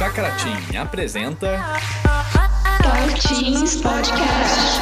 Chacratim apresenta Talk Teams Podcast.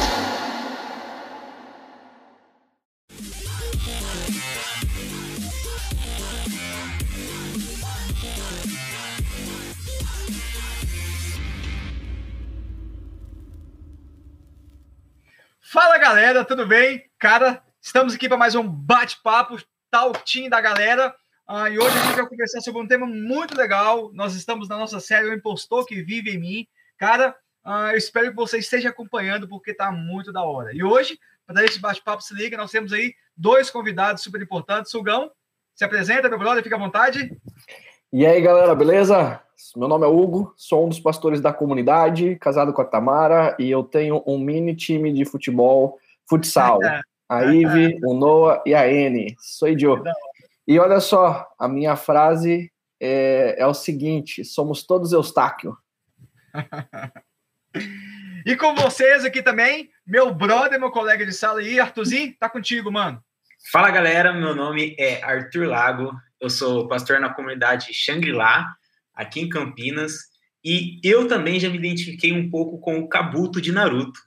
Fala galera, tudo bem? Cara, estamos aqui para mais um bate-papo Talk Team da galera. Ah, e hoje a gente vai conversar sobre um tema muito legal. Nós estamos na nossa série O Impostor que Vive em Mim. Cara, ah, eu espero que você esteja acompanhando porque tá muito da hora. E hoje, para esse bate-papo, se liga, nós temos aí dois convidados super importantes. Sugão, se apresenta, meu brother, fica à vontade. E aí, galera, beleza? Meu nome é Hugo, sou um dos pastores da comunidade, casado com a Tamara, e eu tenho um mini time de futebol, futsal. A Ive, o Noah e a N. Sou eu. E olha só, a minha frase é, é o seguinte: somos todos Eustáquio. E com vocês aqui também, meu brother, meu colega de sala aí, Arthurzinho, tá contigo, mano. Fala galera, meu nome é Arthur Lago, eu sou pastor na comunidade Shangri-La, aqui em Campinas, e eu também já me identifiquei um pouco com o Kabuto de Naruto.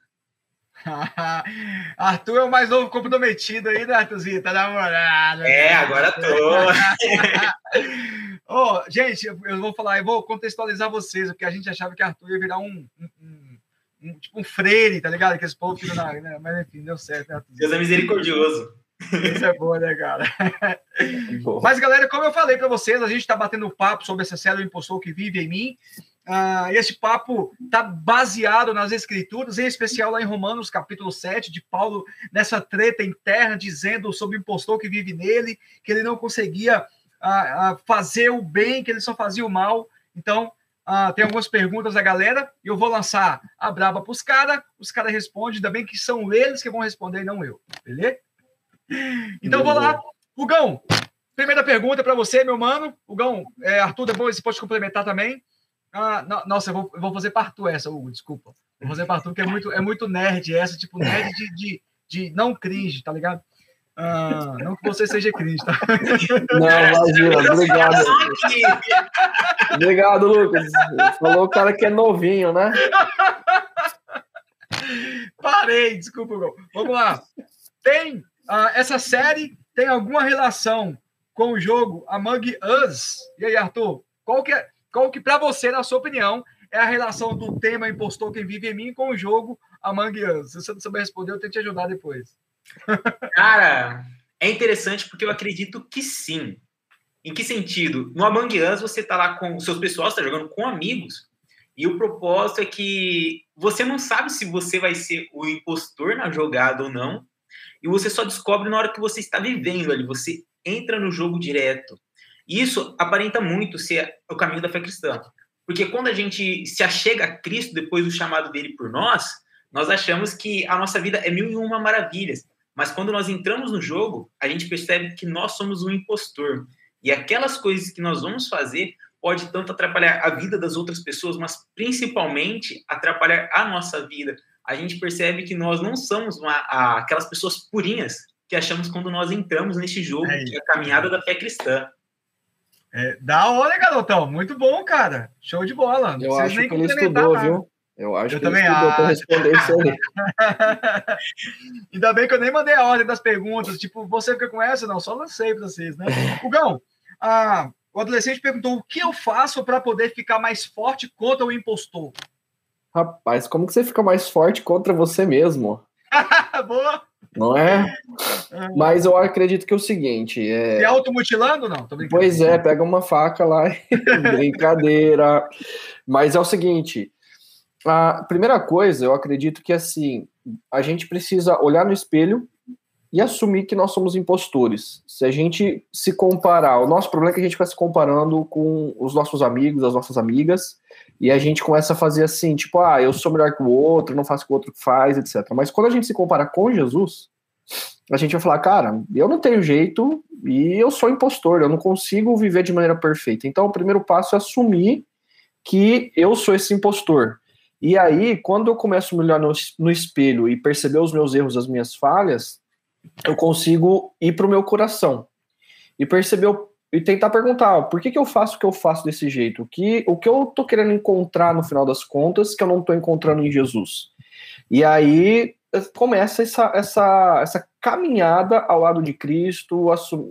Arthur é o mais novo comprometido aí, né, Arthurzinho? Tá namorado. É, agora tô. oh, gente, eu vou falar, eu vou contextualizar vocês, porque a gente achava que Arthur ia virar um, um, um tipo um freire, tá ligado? Que esse povo fica na. Né? Mas enfim, deu certo, né, Arthurzinho? Deus é misericordioso. Isso é bom, né, cara? Mas, galera, como eu falei para vocês, a gente está batendo papo sobre essa série O Impostor que Vive em Mim. Uh, esse papo está baseado nas Escrituras, em especial lá em Romanos, capítulo 7, de Paulo, nessa treta interna, dizendo sobre o impostor que vive nele, que ele não conseguia uh, uh, fazer o bem, que ele só fazia o mal. Então, tem algumas perguntas da galera, e eu vou lançar a braba para os caras, os caras respondem, ainda bem que são eles que vão responder, não eu, beleza? Então, vou lá. Hugão, primeira pergunta para você, meu mano. Hugão, é, Arthur, depois você pode complementar também. Ah, no, nossa, eu vou, eu vou fazer Arthur essa, Hugo, desculpa. Vou fazer para Arthur, que é muito, é muito nerd essa, tipo, nerd de, de, de não cringe, tá ligado? Ah, não que você seja cringe, tá? Não, imagina, obrigado. obrigado, Lucas. Falou o cara que é novinho, né? Parei, desculpa, Hugo. Vamos lá. Tem Uh, essa série tem alguma relação com o jogo Among Us? E aí, Arthur, qual que, é, qual que para você, na sua opinião, é a relação do tema Impostor Quem Vive em Mim com o jogo Among Us? Se você não souber responder, eu tento te ajudar depois. Cara, é interessante porque eu acredito que sim. Em que sentido? No Among Us, você tá lá com seus pessoal, está jogando com amigos, e o propósito é que você não sabe se você vai ser o impostor na jogada ou não, e você só descobre na hora que você está vivendo ali, você entra no jogo direto. Isso aparenta muito ser o caminho da fé cristã. Porque quando a gente se achega a Cristo depois do chamado dele por nós, nós achamos que a nossa vida é mil e uma maravilhas. Mas quando nós entramos no jogo, a gente percebe que nós somos um impostor. E aquelas coisas que nós vamos fazer pode tanto atrapalhar a vida das outras pessoas, mas principalmente atrapalhar a nossa vida, a gente percebe que nós não somos uma, a, aquelas pessoas purinhas que achamos quando nós entramos neste jogo, é que é a caminhada da fé cristã. É, da hora, garotão. Muito bom, cara. Show de bola. Eu acho que ele estudou, nada. viu? Eu acho eu que também ele estudou para responder isso aí. Ainda bem que eu nem mandei a ordem das perguntas. Tipo, você fica com essa? Não, só lancei para vocês, né? Gão, ah, o adolescente perguntou o que eu faço para poder ficar mais forte contra o impostor. Rapaz, como que você fica mais forte contra você mesmo? Boa! Não é? é? Mas eu acredito que é o seguinte. É... Se automutilando, não? Pois é, pega uma faca lá brincadeira. Mas é o seguinte. A primeira coisa, eu acredito que assim, a gente precisa olhar no espelho e assumir que nós somos impostores. Se a gente se comparar, o nosso problema é que a gente vai se comparando com os nossos amigos, as nossas amigas, e a gente começa a fazer assim, tipo, ah, eu sou melhor que o outro, não faço o que o outro faz, etc. Mas quando a gente se compara com Jesus, a gente vai falar, cara, eu não tenho jeito e eu sou impostor, eu não consigo viver de maneira perfeita. Então, o primeiro passo é assumir que eu sou esse impostor. E aí, quando eu começo a me olhar no, no espelho e perceber os meus erros, as minhas falhas, eu consigo ir para o meu coração e perceber e tentar perguntar por que, que eu faço o que eu faço desse jeito? O que, o que eu tô querendo encontrar no final das contas que eu não tô encontrando em Jesus? E aí começa essa, essa, essa caminhada ao lado de Cristo,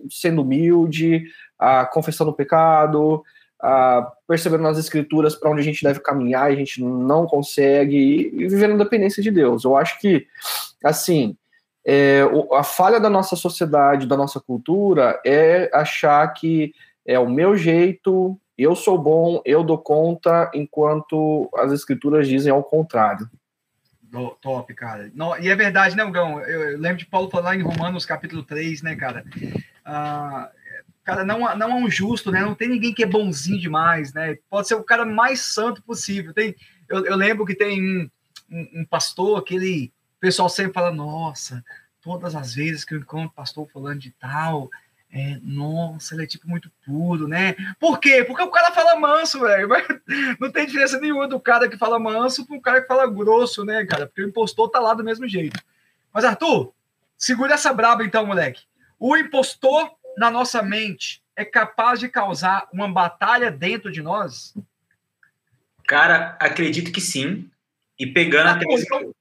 sendo humilde, a confessando o pecado, a percebendo nas escrituras para onde a gente deve caminhar e a gente não consegue, e vivendo a dependência de Deus. Eu acho que, assim, é, a falha da nossa sociedade, da nossa cultura, é achar que é o meu jeito, eu sou bom, eu dou conta, enquanto as escrituras dizem ao contrário. Top, cara. Não, e é verdade, né, Gão? Eu, eu, lembro de Paulo falar em Romanos capítulo 3, né, cara? Ah, cara, não, não é um justo, né? Não tem ninguém que é bonzinho demais, né? Pode ser o cara mais santo possível. Tem, eu, eu lembro que tem um, um, um pastor que ele pessoal sempre fala, nossa, todas as vezes que eu encontro pastor falando de tal, é, nossa, ele é tipo muito puro, né? Por quê? Porque o cara fala manso, velho. Não tem diferença nenhuma do cara que fala manso para o cara que fala grosso, né, cara? Porque o impostor tá lá do mesmo jeito. Mas, Arthur, segura essa braba então, moleque. O impostor na nossa mente é capaz de causar uma batalha dentro de nós? Cara, acredito que sim. E pegando ah, até então,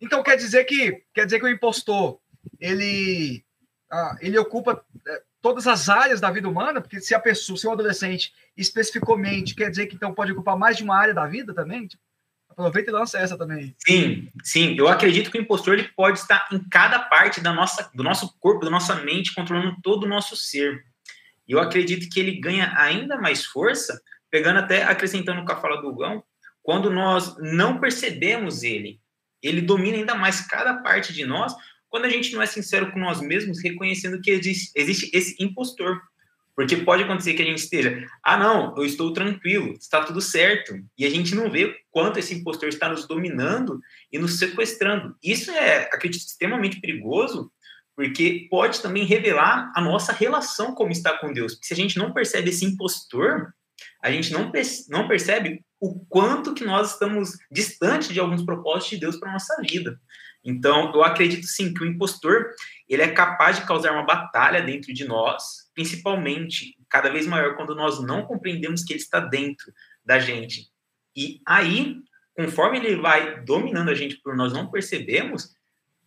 então quer dizer que quer dizer que o impostor ele ah, ele ocupa é, todas as áreas da vida humana, porque se a pessoa, se o adolescente especificamente quer dizer que então pode ocupar mais de uma área da vida também, tipo, aproveita e lança essa também. Sim, sim, eu acredito que o impostor ele pode estar em cada parte da nossa, do nosso corpo, da nossa mente, controlando todo o nosso ser. E eu acredito que ele ganha ainda mais força, pegando até acrescentando com a fala do Gão, quando nós não percebemos ele ele domina ainda mais cada parte de nós quando a gente não é sincero com nós mesmos, reconhecendo que existe, existe esse impostor. Porque pode acontecer que a gente esteja, ah, não, eu estou tranquilo, está tudo certo. E a gente não vê quanto esse impostor está nos dominando e nos sequestrando. Isso é, acredito, extremamente perigoso, porque pode também revelar a nossa relação como está com Deus. Porque se a gente não percebe esse impostor, a gente não, não percebe o quanto que nós estamos distante de alguns propósitos de Deus para nossa vida. Então, eu acredito sim que o impostor ele é capaz de causar uma batalha dentro de nós, principalmente cada vez maior quando nós não compreendemos que ele está dentro da gente. E aí, conforme ele vai dominando a gente por nós não percebemos,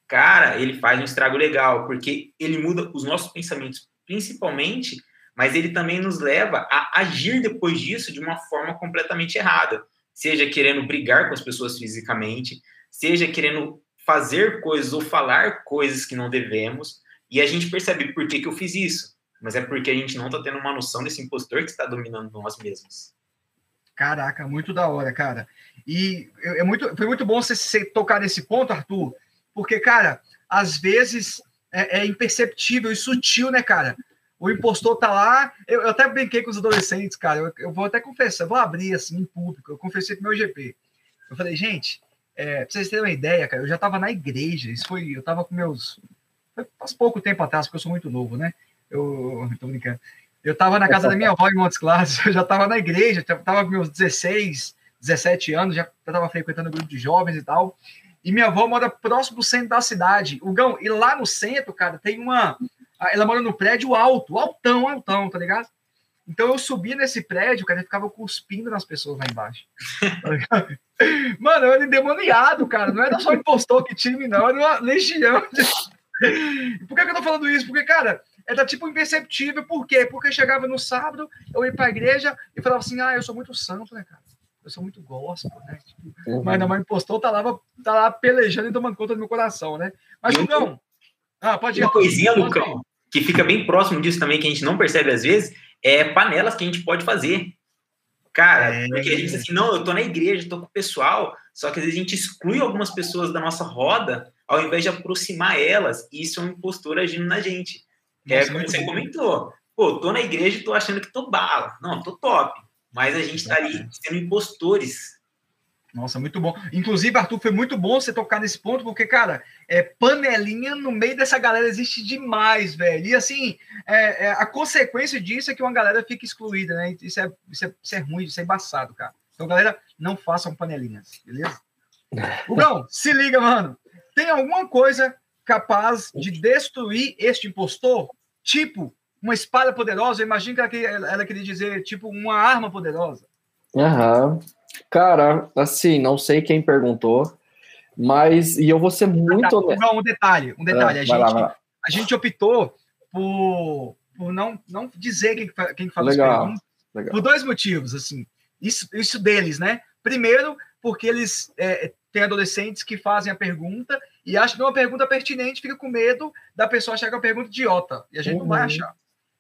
cara, ele faz um estrago legal, porque ele muda os nossos pensamentos, principalmente mas ele também nos leva a agir depois disso de uma forma completamente errada, seja querendo brigar com as pessoas fisicamente, seja querendo fazer coisas ou falar coisas que não devemos, e a gente percebe por que, que eu fiz isso, mas é porque a gente não está tendo uma noção desse impostor que está dominando nós mesmos. Caraca, muito da hora, cara. E é muito, foi muito bom você, você tocar nesse ponto, Arthur, porque, cara, às vezes é, é imperceptível e sutil, né, cara? O impostor tá lá. Eu, eu, até brinquei com os adolescentes, cara. Eu, eu, vou até confessar, vou abrir assim em público. Eu confessei com o meu GP. Eu falei, gente, é, pra vocês terem uma ideia, cara, eu já tava na igreja. Isso foi, eu tava com meus. Faz pouco tempo atrás, porque eu sou muito novo, né? Eu tô brincando. Eu tava na casa da minha avó em Montes Claros, eu já tava na igreja, tava com meus 16, 17 anos, já tava frequentando um grupo de jovens e tal. E minha avó mora próximo do centro da cidade. O Gão, e lá no centro, cara, tem uma, ela mora no prédio alto, altão, altão, tá ligado? Então eu subia nesse prédio, cara, e ficava cuspindo nas pessoas lá embaixo. Mano, eu era endemoniado, cara. Não era só impostor que time, não, era uma legião. De... Por que, que eu tô falando isso? Porque, cara, era tipo imperceptível. Por quê? Porque chegava no sábado, eu ia pra igreja e falava assim: ah, eu sou muito santo, né, cara? Eu sou muito gospel, né? Tipo, uhum. Mas não, mas impostor tá lá, tá lá pelejando e tomando conta do meu coração, né? Mas, Lucão. Ah, pode ir. Uma coisinha, Lucão que fica bem próximo disso também, que a gente não percebe às vezes, é panelas que a gente pode fazer. Cara, é. porque a gente diz assim, não, eu tô na igreja, tô com o pessoal, só que às vezes a gente exclui algumas pessoas da nossa roda, ao invés de aproximar elas, e isso é um impostor agindo na gente. É como você comentou. Pô, tô na igreja e tô achando que tô bala. Não, tô top. Mas a gente tá ali sendo impostores nossa, muito bom. Inclusive, Arthur, foi muito bom você tocar nesse ponto, porque, cara, é, panelinha no meio dessa galera existe demais, velho. E assim, é, é, a consequência disso é que uma galera fica excluída, né? Isso é, isso é, isso é ruim, isso é embaçado, cara. Então, galera, não façam panelinhas, beleza? Não, se liga, mano. Tem alguma coisa capaz de destruir este impostor? Tipo, uma espada poderosa, eu imagino que ela, queria- ela queria dizer, tipo, uma arma poderosa. Aham. Cara, assim, não sei quem perguntou, mas e eu vou ser muito honesto. Não, um detalhe, um detalhe. Ah, a, lá, gente, vai lá. a gente optou por, por não, não dizer quem, quem as Legal. perguntas, Legal. por dois motivos, assim. Isso, isso deles, né? Primeiro, porque eles é, têm adolescentes que fazem a pergunta e acham que é uma pergunta pertinente, fica com medo da pessoa achar que é uma pergunta idiota. E a gente não vai Uhum. achar.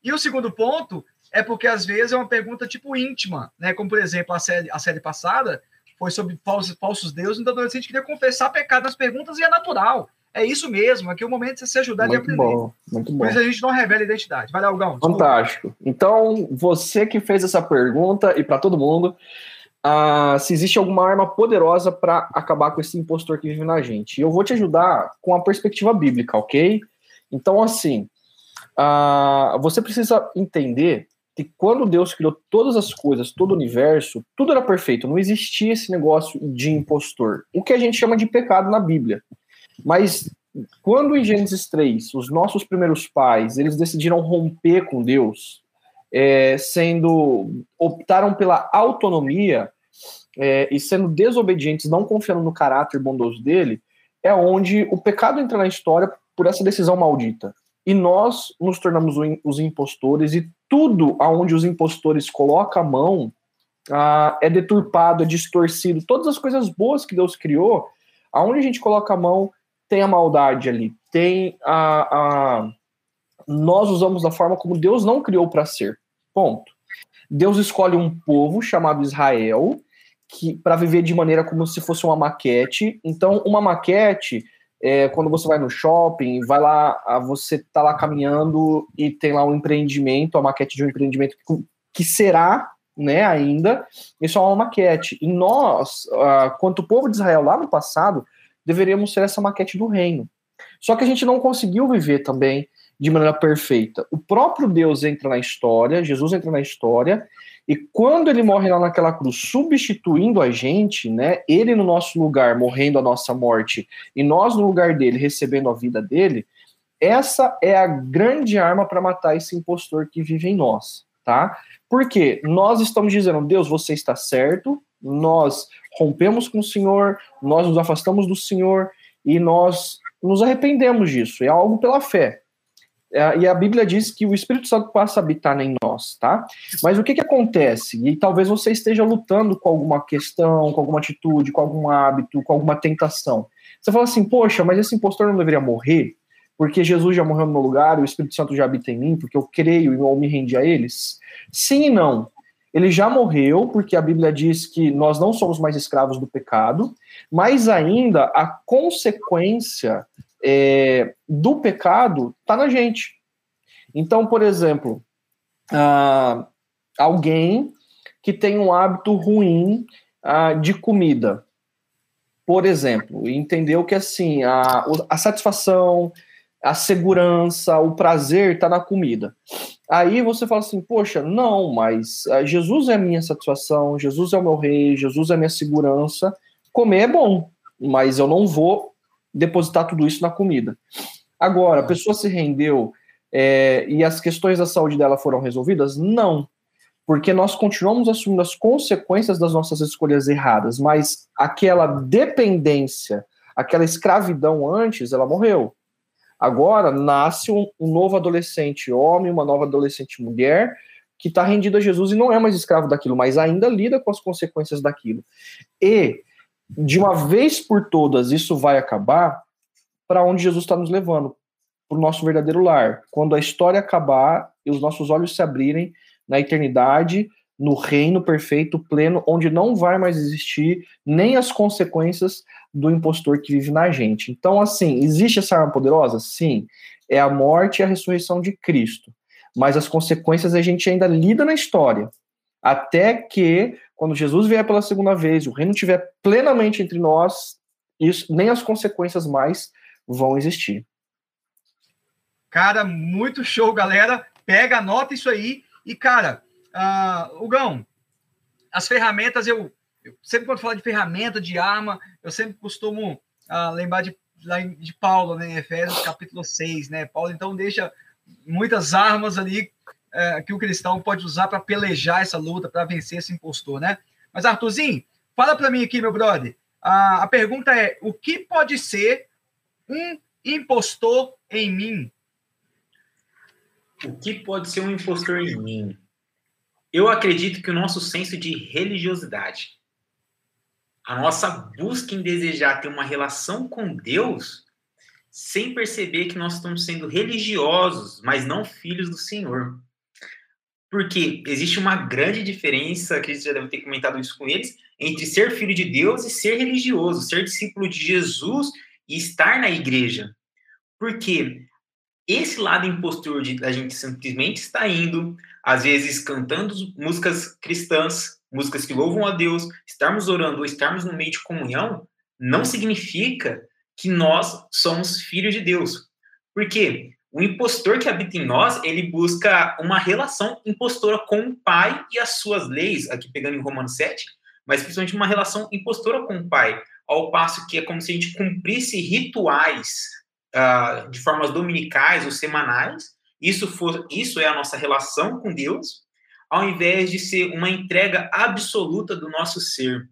E o segundo ponto é porque, às vezes, é uma pergunta tipo íntima, né? Como, por exemplo, a série, a série passada foi sobre falsos, falsos deuses, então o adolescente queria confessar pecado nas perguntas e é natural. É isso mesmo, aqui é o momento de você se ajudar Muito aprender. bom, muito bom. Por isso a gente não revela a identidade. Vai lá, Algão. Fantástico. Então, você que fez essa pergunta e para todo mundo, ah, se existe alguma arma poderosa para acabar com esse impostor que vive na gente. E eu vou te ajudar com a perspectiva bíblica, ok? Então, assim, ah, você precisa entender que quando Deus criou todas as coisas, todo o universo, tudo era perfeito, não existia esse negócio de impostor. O que a gente chama de pecado na Bíblia. Mas quando em Gênesis 3, os nossos primeiros pais, eles decidiram romper com Deus, é, sendo optaram pela autonomia é, e sendo desobedientes, não confiando no caráter bondoso dele, é onde o pecado entra na história por essa decisão maldita. E nós nos tornamos os impostores e tudo aonde os impostores colocam a mão ah, é deturpado, é distorcido. Todas as coisas boas que Deus criou, aonde a gente coloca a mão tem a maldade ali, tem a, a nós usamos da forma como Deus não criou para ser. Ponto. Deus escolhe um povo chamado Israel que para viver de maneira como se fosse uma maquete. Então, uma maquete é quando você vai no shopping, vai lá, você tá lá caminhando e tem lá um empreendimento, a maquete de um empreendimento que, que será, né, ainda, isso é uma maquete. E nós, ah, quanto povo de Israel lá no passado, deveríamos ser essa maquete do reino. Só que a gente não conseguiu viver também de maneira perfeita. O próprio Deus entra na história, Jesus entra na história, e quando ele morre lá naquela cruz, substituindo a gente, né, ele no nosso lugar, morrendo a nossa morte, e nós no lugar dele, recebendo a vida dele, essa é a grande arma para matar esse impostor que vive em nós, tá? Porque nós estamos dizendo, Deus, você está certo, nós rompemos com o Senhor, nós nos afastamos do Senhor e nós nos arrependemos disso. É algo pela fé. É, e a Bíblia diz que o Espírito Santo passa a habitar em nós, tá? Mas o que, que acontece? E talvez você esteja lutando com alguma questão, com alguma atitude, com algum hábito, com alguma tentação. Você fala assim, poxa, mas esse impostor não deveria morrer? Porque Jesus já morreu no meu lugar, o Espírito Santo já habita em mim, porque eu creio e eu me rendi a eles? Sim e não. Ele já morreu, porque a Bíblia diz que nós não somos mais escravos do pecado, mas ainda a consequência é, do pecado está na gente. Então, por exemplo, ah, alguém que tem um hábito ruim ah, de comida, por exemplo, entendeu que assim a, a satisfação, a segurança, o prazer está na comida. Aí você fala assim, poxa, não, mas ah, Jesus é a minha satisfação, Jesus é o meu rei, Jesus é a minha segurança. Comer é bom, mas eu não vou depositar tudo isso na comida. Agora, a pessoa se rendeu é, e as questões da saúde dela foram resolvidas? Não. Porque nós continuamos assumindo as consequências das nossas escolhas erradas, mas aquela dependência, aquela escravidão antes, ela morreu. Agora nasce um, um novo adolescente homem, uma nova adolescente mulher, que está rendido a Jesus e não é mais escravo daquilo, mas ainda lida com as consequências daquilo. E, de uma vez por todas, isso vai acabar para onde Jesus está nos levando, para o nosso verdadeiro lar. Quando a história acabar e os nossos olhos se abrirem na eternidade, no reino perfeito, pleno, onde não vai mais existir nem as consequências do impostor que vive na gente. Então, assim, existe essa arma poderosa? Sim. É a morte e a ressurreição de Cristo. Mas as consequências a gente ainda lida na história. Até que, quando Jesus vier pela segunda vez, o reino estiver plenamente entre nós, isso, nem as consequências mais vão existir. Cara, muito show, galera. Pega, anota isso aí. E, cara, uh, as ferramentas, eu, eu sempre quando falo de ferramenta, de arma, eu sempre costumo uh, lembrar de, de Paulo, né, Efésios capítulo 6, né? Paulo então deixa muitas armas ali é, que o cristão pode usar para pelejar essa luta, para vencer esse impostor, né? Mas, Arthurzinho, fala para mim aqui, meu brother. A, a pergunta é: o que pode ser um impostor em mim? O que pode ser um impostor em mim? Eu acredito que o nosso senso de religiosidade, a nossa busca em desejar ter uma relação com Deus, sem perceber que nós estamos sendo religiosos, mas não filhos do Senhor. Porque existe uma grande diferença, acredito que já deve ter comentado isso com eles, entre ser filho de Deus e ser religioso, ser discípulo de Jesus e estar na igreja. Porque esse lado impostor de a gente simplesmente está indo, às vezes cantando músicas cristãs, músicas que louvam a Deus, estarmos orando ou estarmos no meio de comunhão, não significa que nós somos filhos de Deus. Porque o impostor que habita em nós, ele busca uma relação impostora com o Pai e as suas leis, aqui pegando em Romanos 7, mas principalmente uma relação impostora com o Pai, ao passo que é como se a gente cumprisse rituais uh, de formas dominicais ou semanais, isso, for, isso é a nossa relação com Deus, ao invés de ser uma entrega absoluta do nosso ser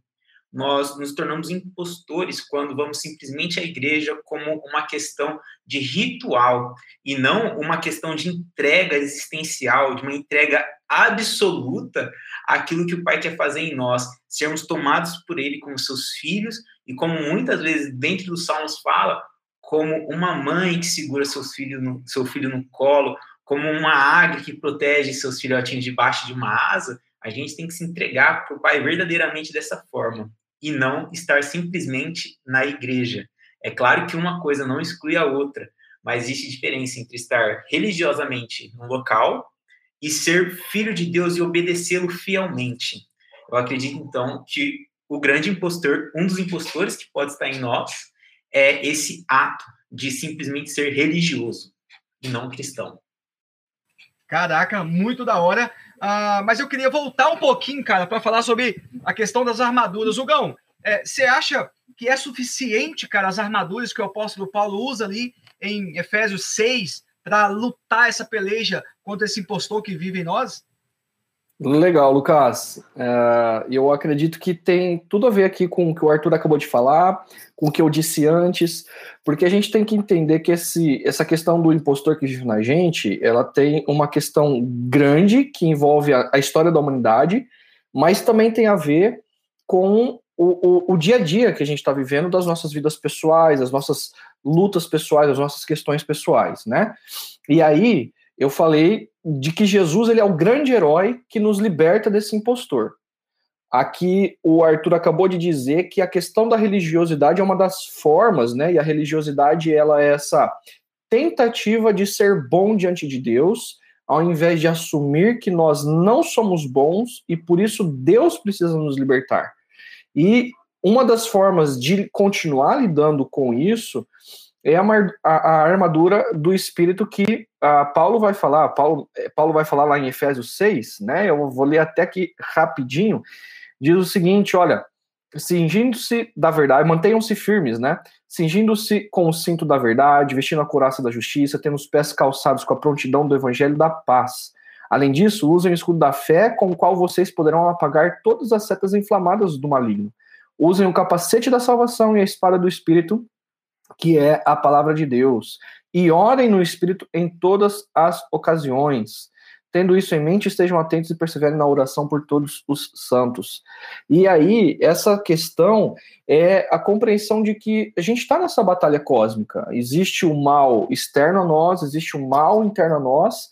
nós nos tornamos impostores quando vamos simplesmente à igreja como uma questão de ritual e não uma questão de entrega existencial, de uma entrega absoluta àquilo que o Pai quer fazer em nós, sermos tomados por Ele como seus filhos e como muitas vezes dentro dos Salmos fala, como uma mãe que segura seus filhos no, seu filho no colo, como uma águia que protege seus filhotinhos debaixo de uma asa, a gente tem que se entregar para o Pai verdadeiramente dessa forma e não estar simplesmente na igreja. É claro que uma coisa não exclui a outra, mas existe diferença entre estar religiosamente no local e ser filho de Deus e obedecê-lo fielmente. Eu acredito então que o grande impostor, um dos impostores que pode estar em nós, é esse ato de simplesmente ser religioso e não cristão. Caraca, muito da hora. Uh, mas eu queria voltar um pouquinho, cara, para falar sobre a questão das armaduras. Hugão, é, você é, acha que é suficiente, cara, as armaduras que o apóstolo Paulo usa ali em Efésios 6 para lutar essa peleja contra esse impostor que vive em nós? Legal, Lucas. Uh, eu acredito que tem tudo a ver aqui com o que o Arthur acabou de falar, com o que eu disse antes, porque a gente tem que entender que esse, essa questão do impostor que vive na gente, ela tem uma questão grande que envolve a, a história da humanidade, mas também tem a ver com o, o, o dia a dia que a gente está vivendo das nossas vidas pessoais, as nossas lutas pessoais, as nossas questões pessoais, né? E aí eu falei de que Jesus ele é o grande herói que nos liberta desse impostor. Aqui o Arthur acabou de dizer que a questão da religiosidade é uma das formas, né? E a religiosidade ela é essa tentativa de ser bom diante de Deus, ao invés de assumir que nós não somos bons e por isso Deus precisa nos libertar. E uma das formas de continuar lidando com isso é a, a, a armadura do espírito que a Paulo vai falar. Paulo, é, Paulo vai falar lá em Efésios 6, né? Eu vou ler até aqui rapidinho. Diz o seguinte: olha, cingindo-se da verdade, mantenham-se firmes, né? Cingindo-se com o cinto da verdade, vestindo a couraça da justiça, tendo os pés calçados com a prontidão do evangelho da paz. Além disso, usem o escudo da fé, com o qual vocês poderão apagar todas as setas inflamadas do maligno. Usem o capacete da salvação e a espada do Espírito, que é a palavra de Deus. E orem no Espírito em todas as ocasiões. Tendo isso em mente, estejam atentos e perseverem na oração por todos os santos. E aí, essa questão é a compreensão de que a gente está nessa batalha cósmica. Existe o mal externo a nós, existe o mal interno a nós,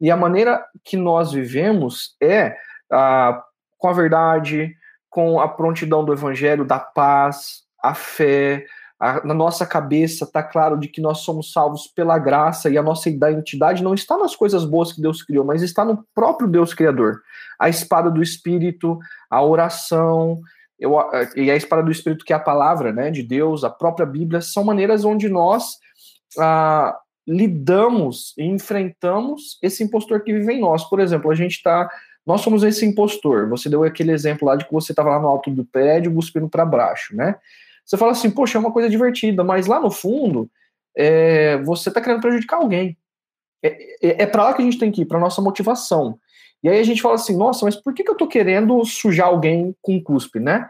e a maneira que nós vivemos é ah, com a verdade, com a prontidão do evangelho, da paz, a fé, a, na nossa cabeça está claro de que nós somos salvos pela graça e a nossa identidade não está nas coisas boas que Deus criou, mas está no próprio Deus Criador. A espada do Espírito, a oração, eu, e a espada do Espírito, que é a palavra né, de Deus, a própria Bíblia, são maneiras onde nós ah, lidamos e enfrentamos esse impostor que vive em nós. Por exemplo, a gente está nós somos esse impostor. Você deu aquele exemplo lá de que você estava lá no alto do prédio cuspindo para baixo, né? Você fala assim, poxa, é uma coisa divertida, mas lá no fundo, é, você está querendo prejudicar alguém. É, é, é para lá que a gente tem que ir, para nossa motivação. E aí a gente fala assim, nossa, mas por que, que eu tô querendo sujar alguém com cuspe, né?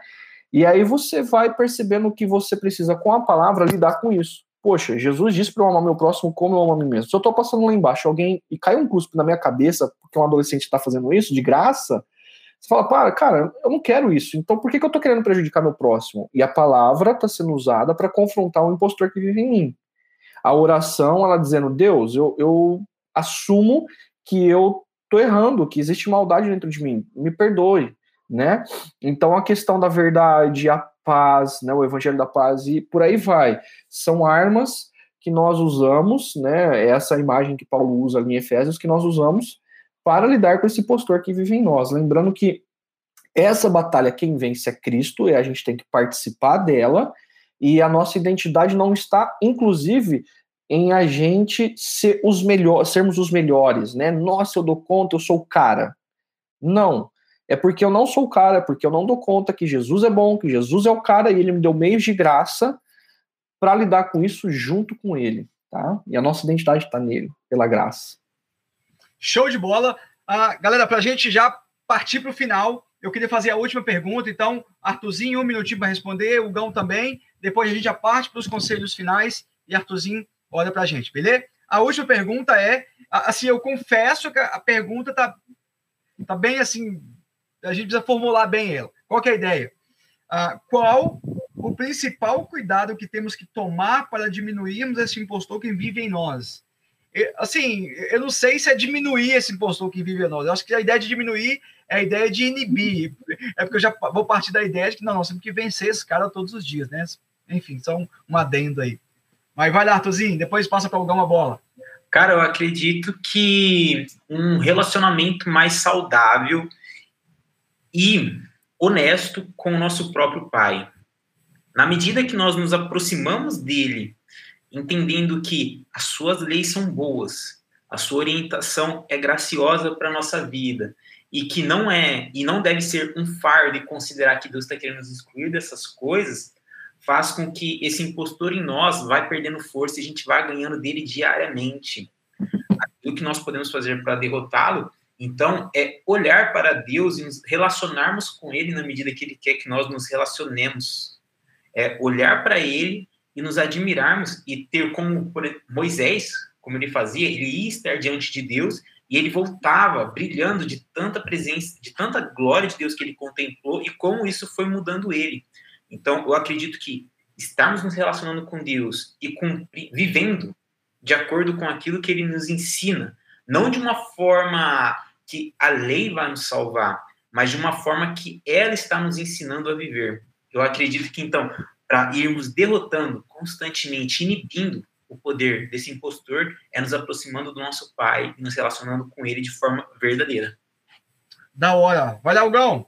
E aí você vai percebendo que você precisa, com a palavra, lidar com isso. Poxa, Jesus disse para eu amar meu próximo como eu amo a mim mesmo. Se eu tô passando lá embaixo, alguém e cai um cuspe na minha cabeça, porque um adolescente está fazendo isso, de graça, você fala, para, cara, eu não quero isso. Então por que, que eu tô querendo prejudicar meu próximo? E a palavra está sendo usada para confrontar o impostor que vive em mim. A oração, ela dizendo, Deus, eu, eu assumo que eu tô errando, que existe maldade dentro de mim, me perdoe, né? Então a questão da verdade, a paz, né, o evangelho da paz e por aí vai, são armas que nós usamos, né? Essa imagem que Paulo usa ali em Efésios que nós usamos para lidar com esse postor que vive em nós. Lembrando que essa batalha, quem vence é Cristo, e a gente tem que participar dela, e a nossa identidade não está, inclusive, em a gente ser os melhores, sermos os melhores, né? Nossa, eu dou conta, eu sou o cara. Não. É porque eu não sou o cara, porque eu não dou conta que Jesus é bom, que Jesus é o cara e ele me deu meios de graça para lidar com isso junto com ele, tá? E a nossa identidade está nele, pela graça. Show de bola. Uh, galera, para a gente já partir para o final, eu queria fazer a última pergunta. Então, Arthurzinho, um minutinho para responder, o Gão também. Depois a gente já parte para os conselhos finais e Arthurzinho olha para a gente, beleza? A última pergunta é, assim, eu confesso que a pergunta tá, tá bem assim, a gente precisa formular bem ela. Qual é a ideia? Uh, qual o principal cuidado que temos que tomar para diminuirmos esse impostor que vive em nós? Assim, eu não sei se é diminuir esse impostor que vive em nós. Eu acho que a ideia de diminuir é a ideia de inibir. É porque eu já vou partir da ideia de que não, nós temos que vencer esse cara todos os dias, né? Enfim, só um, um adendo aí. Mas vai lá, Arthurzinho, depois passa para alugar uma bola. Cara, eu acredito que um relacionamento mais saudável e honesto com o nosso próprio pai. Na medida que nós nos aproximamos dele entendendo que as suas leis são boas, a sua orientação é graciosa para a nossa vida e que não é e não deve ser um fardo e considerar que Deus está querendo nos excluir dessas coisas, faz com que esse impostor em nós vai perdendo força e a gente vai ganhando dele diariamente. O que nós podemos fazer para derrotá-lo, então, é olhar para Deus e nos relacionarmos com Ele na medida que Ele quer que nós nos relacionemos. É olhar para Ele e nos admirarmos e ter como Moisés, como ele fazia, ele ia estar diante de Deus e ele voltava brilhando de tanta presença, de tanta glória de Deus que ele contemplou e como isso foi mudando ele. Então, eu acredito que estarmos nos relacionando com Deus e cumprir, vivendo de acordo com aquilo que ele nos ensina, não de uma forma que a lei vai nos salvar, mas de uma forma que ela está nos ensinando a viver. Eu acredito que então para irmos derrotando constantemente, inibindo o poder desse impostor, é nos aproximando do nosso Pai e nos relacionando com Ele de forma verdadeira. Da hora. Vai, Dalgão!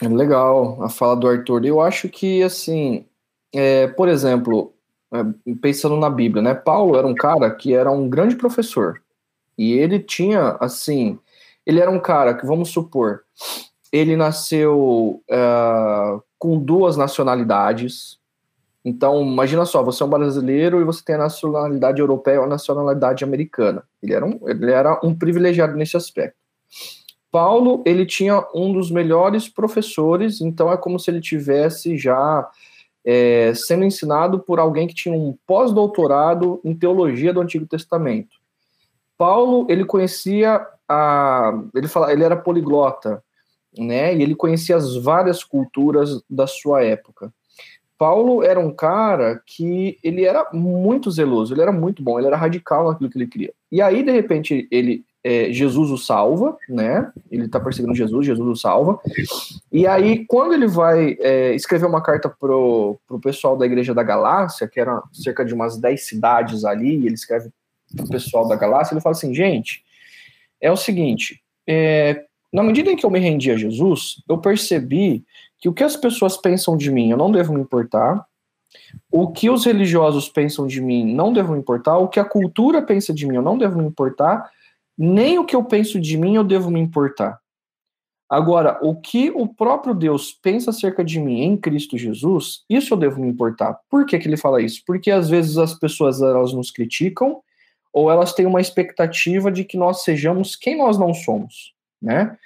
Legal a fala do Arthur. Eu acho que, assim, é, por exemplo, é, pensando na Bíblia, né? Paulo era um cara que era um grande professor. E ele tinha, assim, ele era um cara que, vamos supor, ele nasceu uh, com duas nacionalidades, então, imagina só, você é um brasileiro e você tem a nacionalidade europeia ou a nacionalidade americana. Ele era um, ele era um privilegiado nesse aspecto. Paulo, ele tinha um dos melhores professores, então é como se ele tivesse já é, sendo ensinado por alguém que tinha um pós-doutorado em teologia do Antigo Testamento. Paulo, ele conhecia a, ele fala, ele era poliglota, né? E ele conhecia as várias culturas da sua época. Paulo era um cara que ele era muito zeloso, ele era muito bom, ele era radical naquilo que ele queria. E aí, de repente, ele é, Jesus o salva, né? Ele tá perseguindo Jesus, Jesus o salva. E aí, quando ele vai é, escrever uma carta pro, pro pessoal da igreja da Galácia, que era cerca de umas 10 cidades ali, ele escreve pro pessoal da Galácia, ele fala assim, gente, é o seguinte, é, na medida em que eu me rendi a Jesus, eu percebi que o que as pessoas pensam de mim eu não devo me importar, o que os religiosos pensam de mim não devo me importar, o que a cultura pensa de mim eu não devo me importar, nem o que eu penso de mim eu devo me importar. Agora, o que o próprio Deus pensa acerca de mim em Cristo Jesus, isso eu devo me importar. Por que, que ele fala isso? Porque às vezes as pessoas elas nos criticam, ou elas têm uma expectativa de que nós sejamos quem nós não somos, né?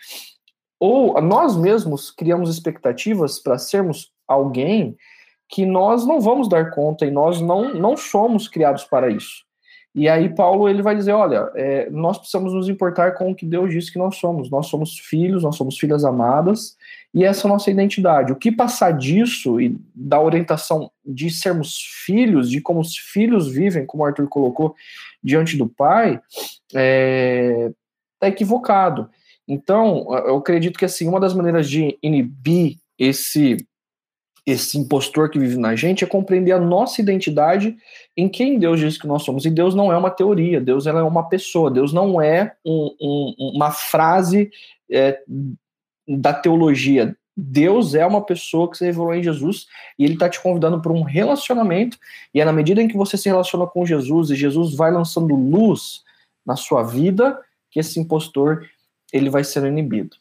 Ou nós mesmos criamos expectativas para sermos alguém que nós não vamos dar conta e nós não, não somos criados para isso. E aí Paulo ele vai dizer, olha, é, nós precisamos nos importar com o que Deus disse que nós somos. Nós somos filhos, nós somos filhas amadas, e essa é a nossa identidade. O que passar disso e da orientação de sermos filhos, de como os filhos vivem, como o Arthur colocou, diante do pai, é, tá equivocado. Então, eu acredito que assim, uma das maneiras de inibir esse esse impostor que vive na gente é compreender a nossa identidade em quem Deus diz que nós somos. E Deus não é uma teoria, Deus é uma pessoa, Deus não é um, um, uma frase é, da teologia. Deus é uma pessoa que se revelou em Jesus e ele está te convidando para um relacionamento. E é na medida em que você se relaciona com Jesus e Jesus vai lançando luz na sua vida que esse impostor ele vai ser inibido.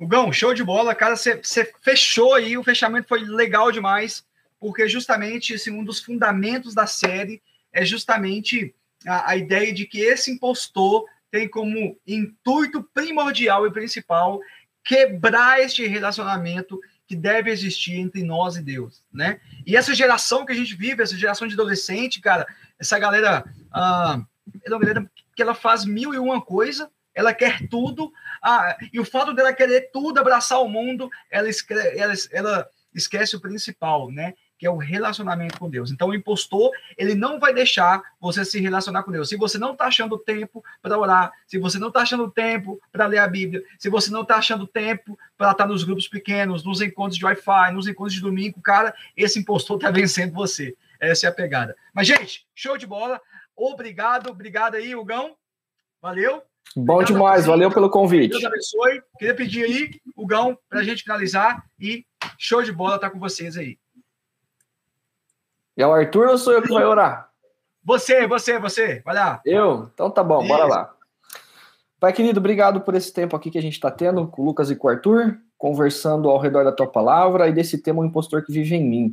Gão, show de bola, cara. Você fechou aí, o fechamento foi legal demais, porque justamente esse, um dos fundamentos da série é justamente a, a ideia de que esse impostor tem como intuito primordial e principal quebrar este relacionamento que deve existir entre nós e Deus, né? E essa geração que a gente vive, essa geração de adolescente, cara, essa galera, ah, é uma galera que ela faz mil e uma coisa, ela quer tudo, ah, e o fato dela querer tudo, abraçar o mundo, ela, ela, ela esquece o principal, né? Que é o relacionamento com Deus. Então, o impostor, ele não vai deixar você se relacionar com Deus. Se você não está achando tempo para orar, se você não está achando tempo para ler a Bíblia, se você não está achando tempo para estar tá nos grupos pequenos, nos encontros de Wi-Fi, nos encontros de domingo, cara, esse impostor está vencendo você. Essa é a pegada. Mas, gente, show de bola. Obrigado, obrigado aí, Hugão. Valeu. Bom demais, valeu pelo convite. Deus abençoe. Queria pedir aí, o Gão, para a gente finalizar e show de bola tá com vocês aí. É o Arthur ou sou eu que vai orar? Você, você, você. Vai lá. Eu? Então tá bom, Isso. bora lá. Pai querido, obrigado por esse tempo aqui que a gente está tendo com o Lucas e com o Arthur, conversando ao redor da tua palavra e desse tema, o impostor que vive em mim.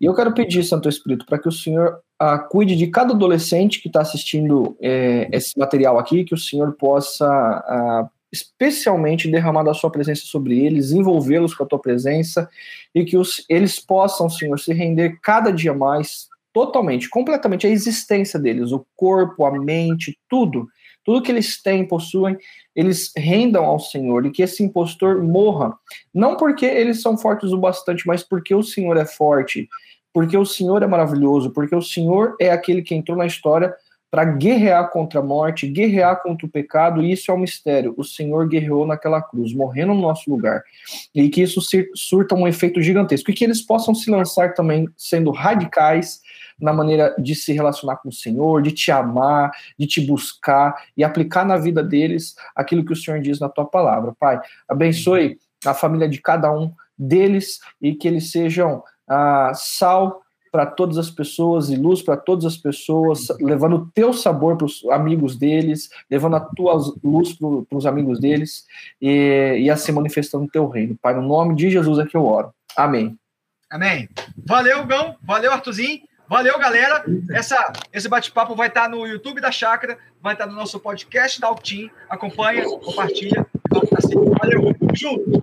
E eu quero pedir, Santo Espírito, para que o Senhor ah, cuide de cada adolescente que está assistindo é, esse material aqui, que o Senhor possa ah, especialmente derramar da sua presença sobre eles, envolvê-los com a tua presença e que os, eles possam, Senhor, se render cada dia mais totalmente, completamente a existência deles, o corpo, a mente, tudo, tudo que eles têm, possuem, eles rendam ao Senhor e que esse impostor morra, não porque eles são fortes o bastante, mas porque o Senhor é forte, porque o Senhor é maravilhoso, porque o Senhor é aquele que entrou na história para guerrear contra a morte, guerrear contra o pecado, e isso é um mistério. O Senhor guerreou naquela cruz, morrendo no nosso lugar. E que isso surta um efeito gigantesco. E que eles possam se lançar também sendo radicais na maneira de se relacionar com o Senhor, de te amar, de te buscar e aplicar na vida deles aquilo que o Senhor diz na tua palavra. Pai, abençoe a família de cada um deles e que eles sejam ah, sal para todas as pessoas e luz para todas as pessoas, levando o teu sabor para os amigos deles, levando a tua luz para os amigos deles e, e assim manifestando o teu reino. Pai, no nome de Jesus é que eu oro. Amém. Amém. Valeu, Gão. Valeu, Artuzinho. Valeu, galera. Essa, esse bate-papo vai estar no YouTube da Chácara, vai estar no nosso podcast da Altim. Acompanha, compartilha. Valeu. Junto.